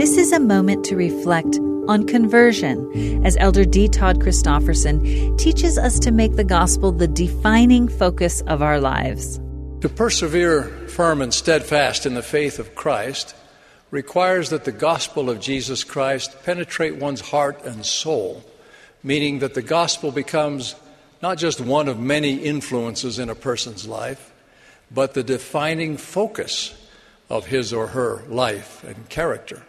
This is a moment to reflect on conversion as Elder D. Todd Christofferson teaches us to make the gospel the defining focus of our lives. To persevere firm and steadfast in the faith of Christ requires that the gospel of Jesus Christ penetrate one's heart and soul, meaning that the gospel becomes not just one of many influences in a person's life, but the defining focus of his or her life and character.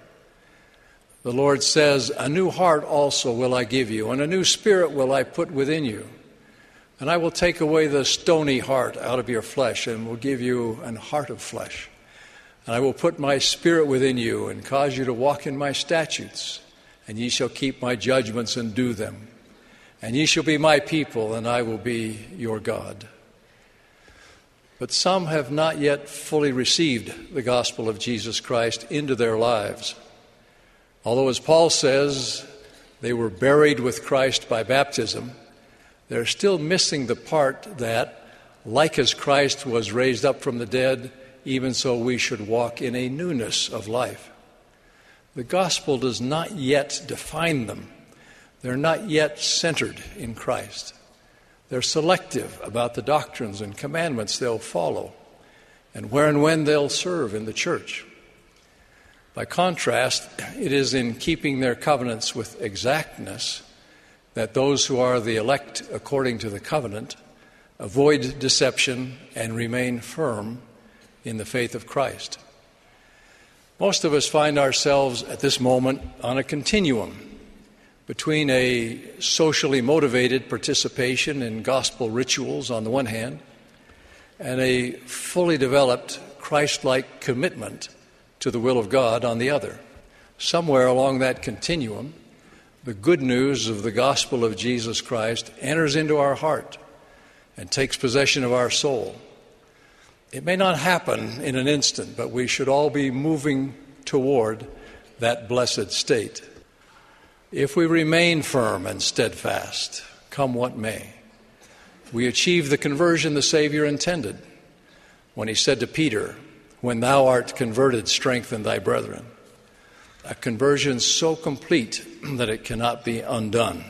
The Lord says, A new heart also will I give you, and a new spirit will I put within you. And I will take away the stony heart out of your flesh, and will give you an heart of flesh. And I will put my spirit within you, and cause you to walk in my statutes, and ye shall keep my judgments and do them. And ye shall be my people, and I will be your God. But some have not yet fully received the gospel of Jesus Christ into their lives. Although, as Paul says, they were buried with Christ by baptism, they're still missing the part that, like as Christ was raised up from the dead, even so we should walk in a newness of life. The gospel does not yet define them, they're not yet centered in Christ. They're selective about the doctrines and commandments they'll follow and where and when they'll serve in the church. By contrast, it is in keeping their covenants with exactness that those who are the elect according to the covenant avoid deception and remain firm in the faith of Christ. Most of us find ourselves at this moment on a continuum between a socially motivated participation in gospel rituals on the one hand and a fully developed Christ like commitment to the will of God on the other. Somewhere along that continuum, the good news of the gospel of Jesus Christ enters into our heart and takes possession of our soul. It may not happen in an instant, but we should all be moving toward that blessed state. If we remain firm and steadfast, come what may, we achieve the conversion the Savior intended when he said to Peter, when thou art converted, strengthen thy brethren. A conversion so complete that it cannot be undone.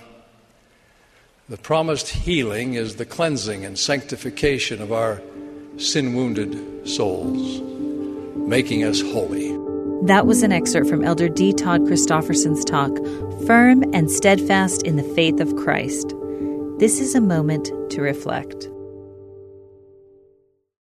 The promised healing is the cleansing and sanctification of our sin wounded souls, making us holy. That was an excerpt from Elder D. Todd Christofferson's talk, Firm and Steadfast in the Faith of Christ. This is a moment to reflect.